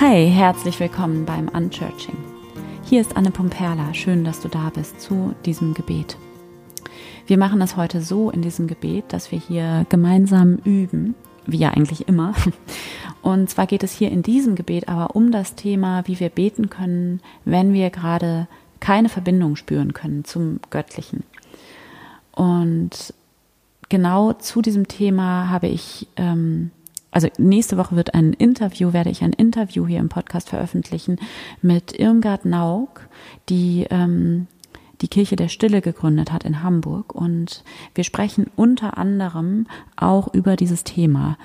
Hi, herzlich willkommen beim Unchurching. Hier ist Anne Pomperla. Schön, dass du da bist zu diesem Gebet. Wir machen das heute so in diesem Gebet, dass wir hier gemeinsam üben, wie ja eigentlich immer. Und zwar geht es hier in diesem Gebet aber um das Thema, wie wir beten können, wenn wir gerade keine Verbindung spüren können zum Göttlichen. Und genau zu diesem Thema habe ich, ähm, also nächste Woche wird ein Interview, werde ich ein Interview hier im Podcast veröffentlichen mit Irmgard Nauk, die ähm, die Kirche der Stille gegründet hat in Hamburg. Und wir sprechen unter anderem auch über dieses Thema.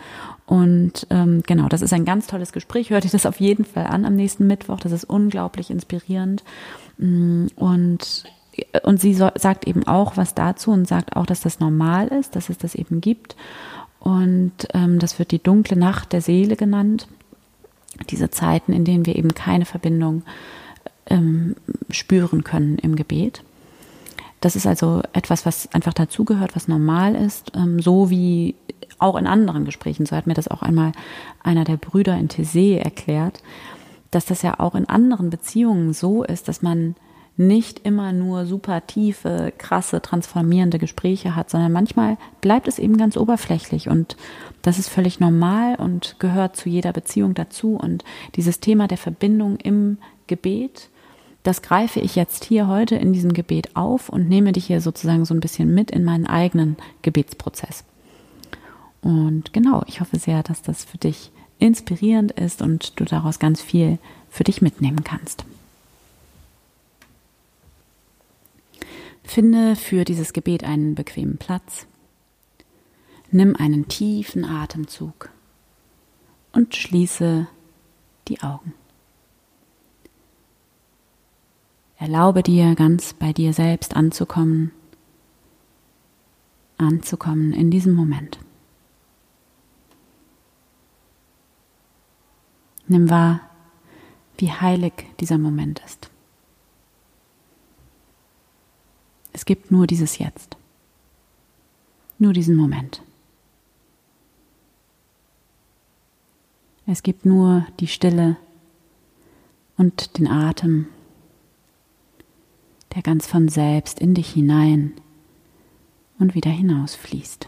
Und ähm, genau, das ist ein ganz tolles Gespräch. Hört ihr das auf jeden Fall an am nächsten Mittwoch. Das ist unglaublich inspirierend. Mm, und und sie sagt eben auch was dazu und sagt auch, dass das normal ist, dass es das eben gibt. Und ähm, das wird die dunkle Nacht der Seele genannt. Diese Zeiten, in denen wir eben keine Verbindung ähm, spüren können im Gebet. Das ist also etwas, was einfach dazugehört, was normal ist, ähm, so wie auch in anderen Gesprächen. So hat mir das auch einmal einer der Brüder in Thésée erklärt, dass das ja auch in anderen Beziehungen so ist, dass man nicht immer nur super tiefe, krasse, transformierende Gespräche hat, sondern manchmal bleibt es eben ganz oberflächlich und das ist völlig normal und gehört zu jeder Beziehung dazu und dieses Thema der Verbindung im Gebet, das greife ich jetzt hier heute in diesem Gebet auf und nehme dich hier sozusagen so ein bisschen mit in meinen eigenen Gebetsprozess. Und genau, ich hoffe sehr, dass das für dich inspirierend ist und du daraus ganz viel für dich mitnehmen kannst. Finde für dieses Gebet einen bequemen Platz. Nimm einen tiefen Atemzug und schließe die Augen. Erlaube dir ganz bei dir selbst anzukommen, anzukommen in diesem Moment. Nimm wahr, wie heilig dieser Moment ist. Es gibt nur dieses Jetzt. Nur diesen Moment. Es gibt nur die Stille und den Atem, der ganz von selbst in dich hinein und wieder hinausfließt.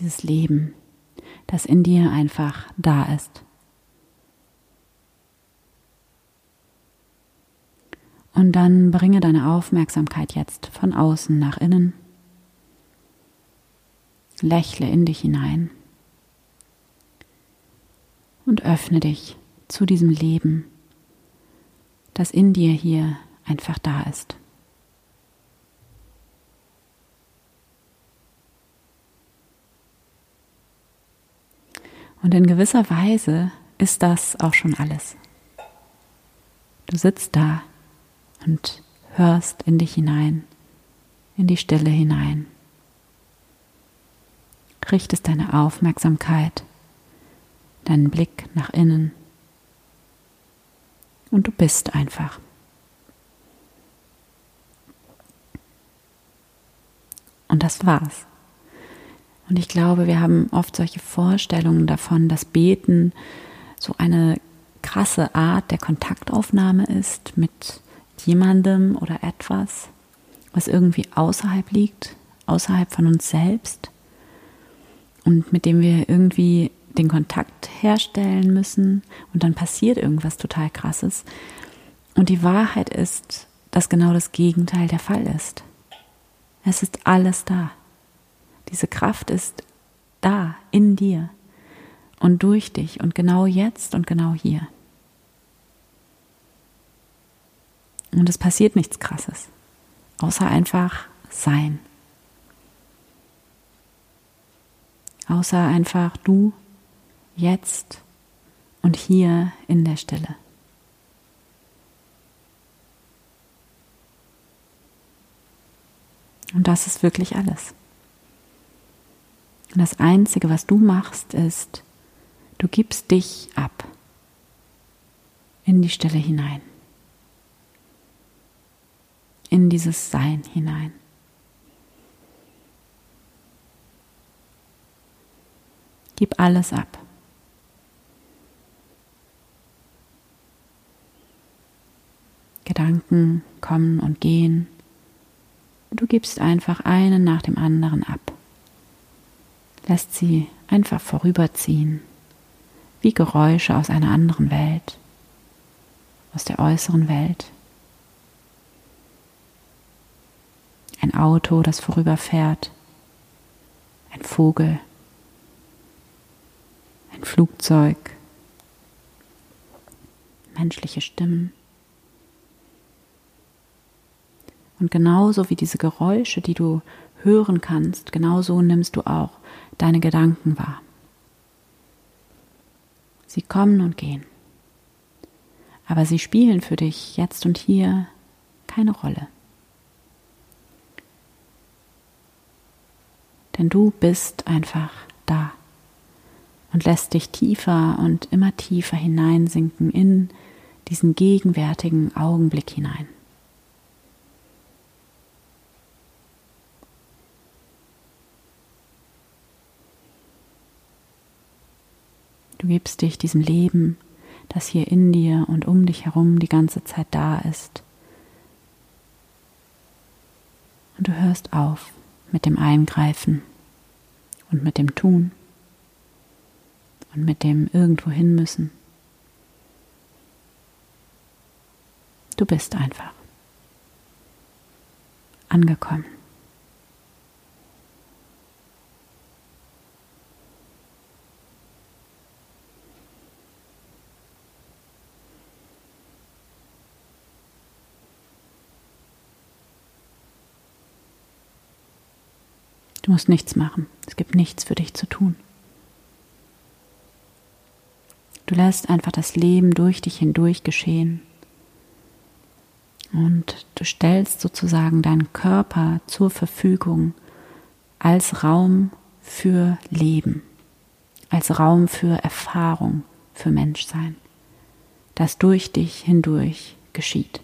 Dieses Leben, das in dir einfach da ist. Und dann bringe deine Aufmerksamkeit jetzt von außen nach innen. Lächle in dich hinein und öffne dich zu diesem Leben, das in dir hier einfach da ist. Und in gewisser Weise ist das auch schon alles. Du sitzt da und hörst in dich hinein, in die Stille hinein. Richtest deine Aufmerksamkeit, deinen Blick nach innen und du bist einfach. Und das war's. Und ich glaube, wir haben oft solche Vorstellungen davon, dass Beten so eine krasse Art der Kontaktaufnahme ist mit jemandem oder etwas, was irgendwie außerhalb liegt, außerhalb von uns selbst und mit dem wir irgendwie den Kontakt herstellen müssen und dann passiert irgendwas total Krasses. Und die Wahrheit ist, dass genau das Gegenteil der Fall ist. Es ist alles da. Diese Kraft ist da, in dir und durch dich und genau jetzt und genau hier. Und es passiert nichts Krasses, außer einfach sein. Außer einfach du jetzt und hier in der Stille. Und das ist wirklich alles. Und das Einzige, was du machst, ist, du gibst dich ab in die Stille hinein in dieses Sein hinein. Gib alles ab. Gedanken kommen und gehen. Du gibst einfach einen nach dem anderen ab. Lässt sie einfach vorüberziehen, wie Geräusche aus einer anderen Welt, aus der äußeren Welt. Ein Auto, das vorüberfährt, ein Vogel, ein Flugzeug, menschliche Stimmen. Und genauso wie diese Geräusche, die du hören kannst, genauso nimmst du auch deine Gedanken wahr. Sie kommen und gehen. Aber sie spielen für dich jetzt und hier keine Rolle. Denn du bist einfach da und lässt dich tiefer und immer tiefer hineinsinken in diesen gegenwärtigen Augenblick hinein. Du gibst dich diesem Leben, das hier in dir und um dich herum die ganze Zeit da ist. Und du hörst auf mit dem Eingreifen und mit dem Tun und mit dem irgendwo hin müssen. Du bist einfach angekommen. Du musst nichts machen. Es gibt nichts für dich zu tun. Du lässt einfach das Leben durch dich hindurch geschehen. Und du stellst sozusagen deinen Körper zur Verfügung als Raum für Leben, als Raum für Erfahrung, für Menschsein, das durch dich hindurch geschieht.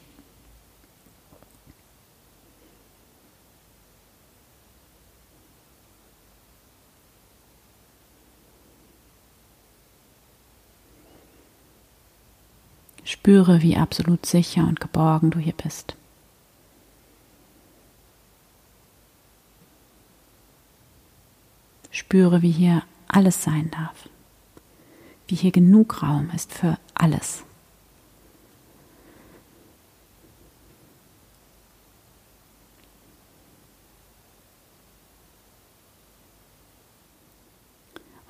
Spüre, wie absolut sicher und geborgen du hier bist. Spüre, wie hier alles sein darf, wie hier genug Raum ist für alles.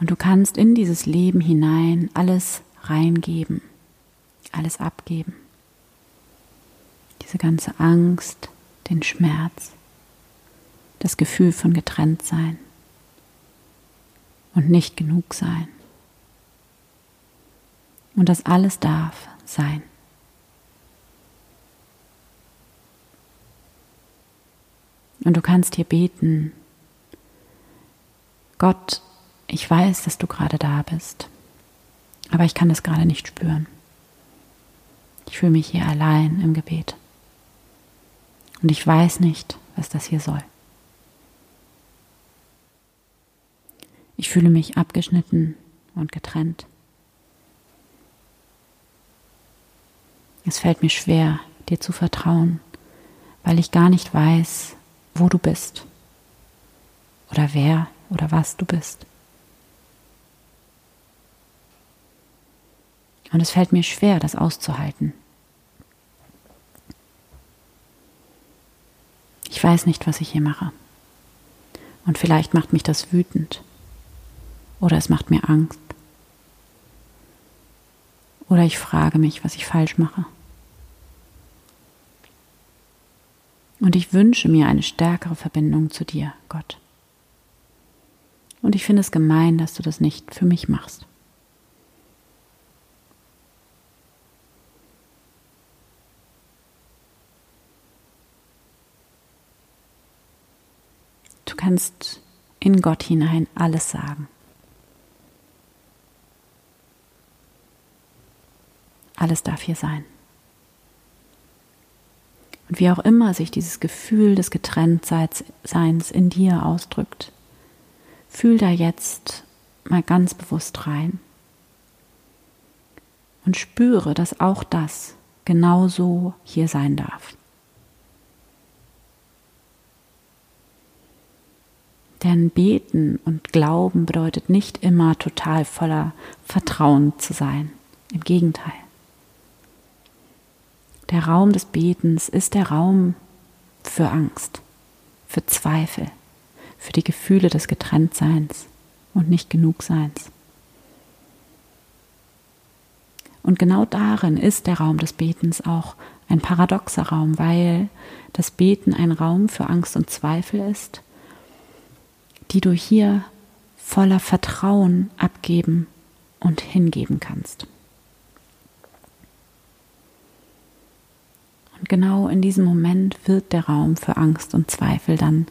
Und du kannst in dieses Leben hinein alles reingeben alles abgeben. Diese ganze Angst, den Schmerz, das Gefühl von getrennt sein und nicht genug sein. Und das alles darf sein. Und du kannst hier beten, Gott, ich weiß, dass du gerade da bist, aber ich kann es gerade nicht spüren. Ich fühle mich hier allein im Gebet. Und ich weiß nicht, was das hier soll. Ich fühle mich abgeschnitten und getrennt. Es fällt mir schwer, dir zu vertrauen, weil ich gar nicht weiß, wo du bist oder wer oder was du bist. Und es fällt mir schwer, das auszuhalten. Ich weiß nicht, was ich hier mache. Und vielleicht macht mich das wütend. Oder es macht mir Angst. Oder ich frage mich, was ich falsch mache. Und ich wünsche mir eine stärkere Verbindung zu dir, Gott. Und ich finde es gemein, dass du das nicht für mich machst. Kannst in Gott hinein alles sagen. Alles darf hier sein. Und wie auch immer sich dieses Gefühl des Getrenntseins in dir ausdrückt, fühl da jetzt mal ganz bewusst rein und spüre, dass auch das genauso hier sein darf. Denn beten und glauben bedeutet nicht immer total voller Vertrauen zu sein. Im Gegenteil. Der Raum des Betens ist der Raum für Angst, für Zweifel, für die Gefühle des Getrenntseins und nicht Genugseins. Und genau darin ist der Raum des Betens auch ein paradoxer Raum, weil das Beten ein Raum für Angst und Zweifel ist, die du hier voller Vertrauen abgeben und hingeben kannst. Und genau in diesem Moment wird der Raum für Angst und Zweifel dann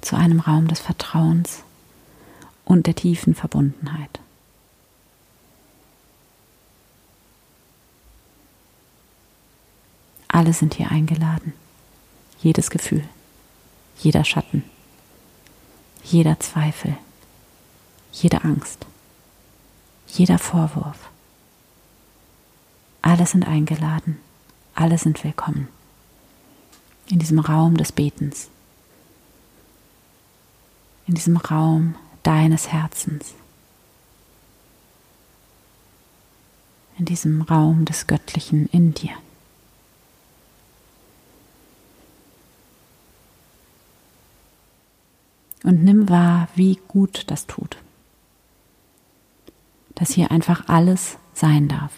zu einem Raum des Vertrauens und der tiefen Verbundenheit. Alle sind hier eingeladen. Jedes Gefühl, jeder Schatten, jeder Zweifel, jede Angst, jeder Vorwurf. Alle sind eingeladen, alle sind willkommen in diesem Raum des Betens, in diesem Raum deines Herzens, in diesem Raum des Göttlichen in dir. Und nimm wahr, wie gut das tut. Dass hier einfach alles sein darf.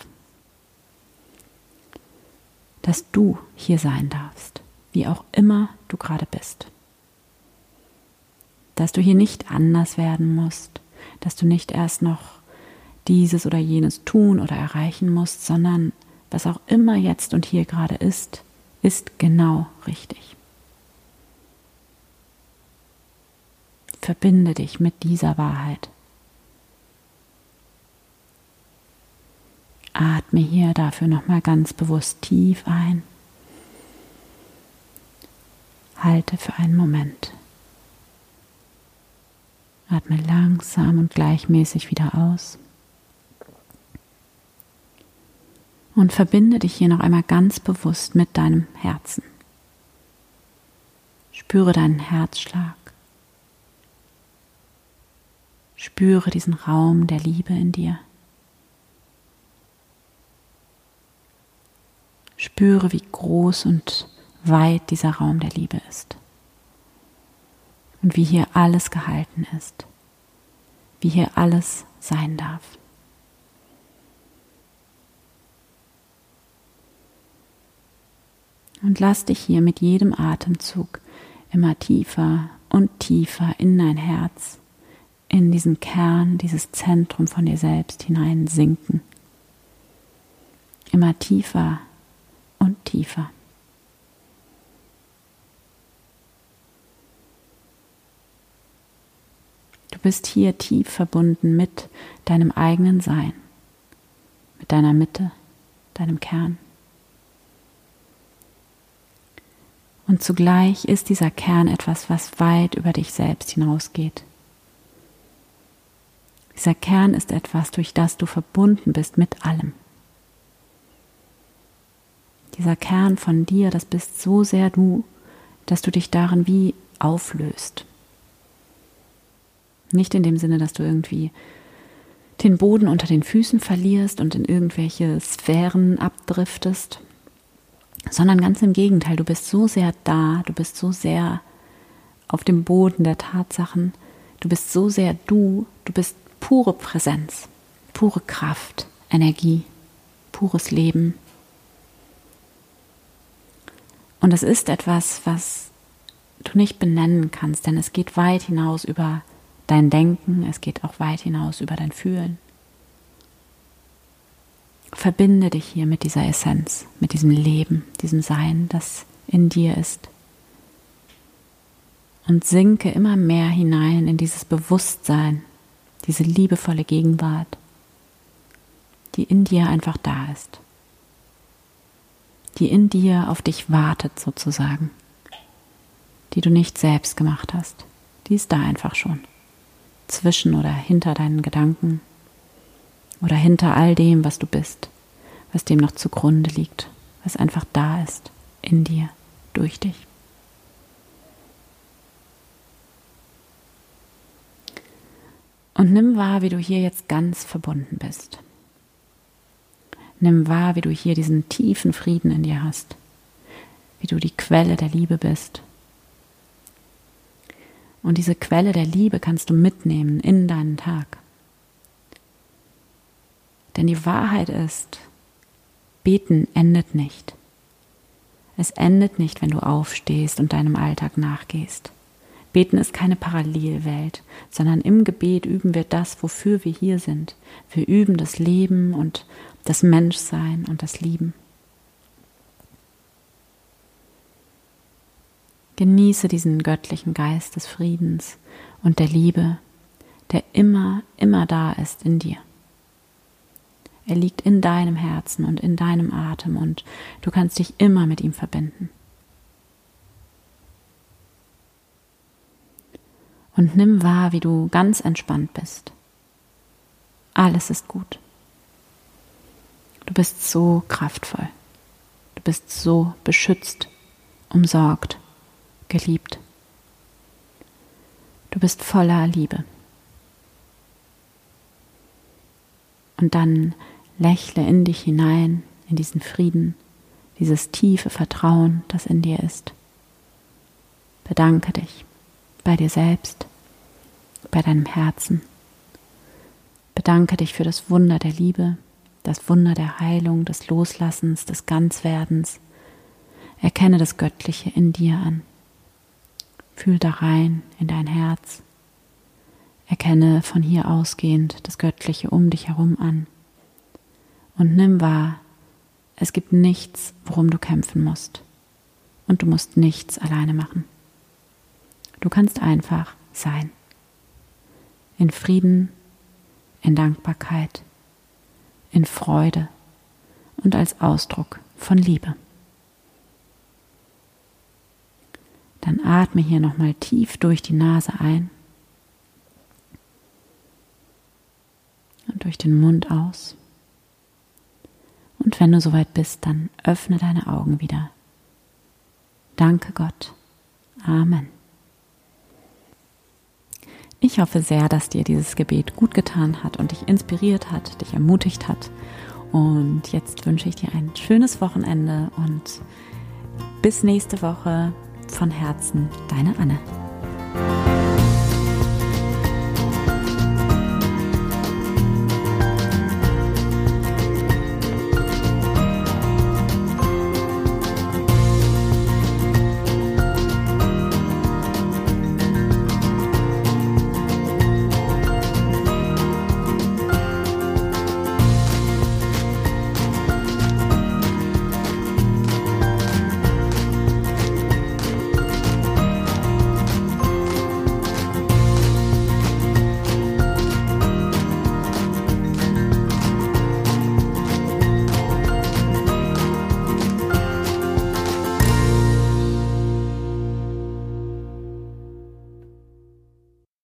Dass du hier sein darfst, wie auch immer du gerade bist. Dass du hier nicht anders werden musst, dass du nicht erst noch dieses oder jenes tun oder erreichen musst, sondern was auch immer jetzt und hier gerade ist, ist genau richtig. Verbinde dich mit dieser Wahrheit. Atme hier dafür nochmal ganz bewusst tief ein. Halte für einen Moment. Atme langsam und gleichmäßig wieder aus. Und verbinde dich hier noch einmal ganz bewusst mit deinem Herzen. Spüre deinen Herzschlag. Spüre diesen Raum der Liebe in dir. Spüre, wie groß und weit dieser Raum der Liebe ist. Und wie hier alles gehalten ist. Wie hier alles sein darf. Und lass dich hier mit jedem Atemzug immer tiefer und tiefer in dein Herz in diesen Kern, dieses Zentrum von dir selbst hinein sinken. Immer tiefer und tiefer. Du bist hier tief verbunden mit deinem eigenen Sein, mit deiner Mitte, deinem Kern. Und zugleich ist dieser Kern etwas, was weit über dich selbst hinausgeht. Dieser Kern ist etwas, durch das du verbunden bist mit allem. Dieser Kern von dir, das bist so sehr du, dass du dich darin wie auflöst. Nicht in dem Sinne, dass du irgendwie den Boden unter den Füßen verlierst und in irgendwelche Sphären abdriftest, sondern ganz im Gegenteil, du bist so sehr da, du bist so sehr auf dem Boden der Tatsachen, du bist so sehr du, du bist pure Präsenz, pure Kraft, Energie, pures Leben. Und es ist etwas, was du nicht benennen kannst, denn es geht weit hinaus über dein Denken, es geht auch weit hinaus über dein Fühlen. Verbinde dich hier mit dieser Essenz, mit diesem Leben, diesem Sein, das in dir ist. Und sinke immer mehr hinein in dieses Bewusstsein, diese liebevolle Gegenwart, die in dir einfach da ist, die in dir auf dich wartet sozusagen, die du nicht selbst gemacht hast, die ist da einfach schon, zwischen oder hinter deinen Gedanken oder hinter all dem, was du bist, was dem noch zugrunde liegt, was einfach da ist, in dir, durch dich. Und nimm wahr, wie du hier jetzt ganz verbunden bist. Nimm wahr, wie du hier diesen tiefen Frieden in dir hast, wie du die Quelle der Liebe bist. Und diese Quelle der Liebe kannst du mitnehmen in deinen Tag. Denn die Wahrheit ist, beten endet nicht. Es endet nicht, wenn du aufstehst und deinem Alltag nachgehst. Beten ist keine Parallelwelt, sondern im Gebet üben wir das, wofür wir hier sind. Wir üben das Leben und das Menschsein und das Lieben. Genieße diesen göttlichen Geist des Friedens und der Liebe, der immer, immer da ist in dir. Er liegt in deinem Herzen und in deinem Atem und du kannst dich immer mit ihm verbinden. Und nimm wahr, wie du ganz entspannt bist. Alles ist gut. Du bist so kraftvoll. Du bist so beschützt, umsorgt, geliebt. Du bist voller Liebe. Und dann lächle in dich hinein, in diesen Frieden, dieses tiefe Vertrauen, das in dir ist. Bedanke dich bei dir selbst, bei deinem Herzen. Bedanke dich für das Wunder der Liebe, das Wunder der Heilung, des Loslassens, des Ganzwerdens. Erkenne das Göttliche in dir an. Fühl da rein in dein Herz. Erkenne von hier ausgehend das Göttliche um dich herum an. Und nimm wahr, es gibt nichts, worum du kämpfen musst. Und du musst nichts alleine machen. Du kannst einfach sein. In Frieden, in Dankbarkeit, in Freude und als Ausdruck von Liebe. Dann atme hier nochmal tief durch die Nase ein und durch den Mund aus. Und wenn du soweit bist, dann öffne deine Augen wieder. Danke Gott. Amen. Ich hoffe sehr, dass dir dieses Gebet gut getan hat und dich inspiriert hat, dich ermutigt hat. Und jetzt wünsche ich dir ein schönes Wochenende und bis nächste Woche von Herzen, deine Anne.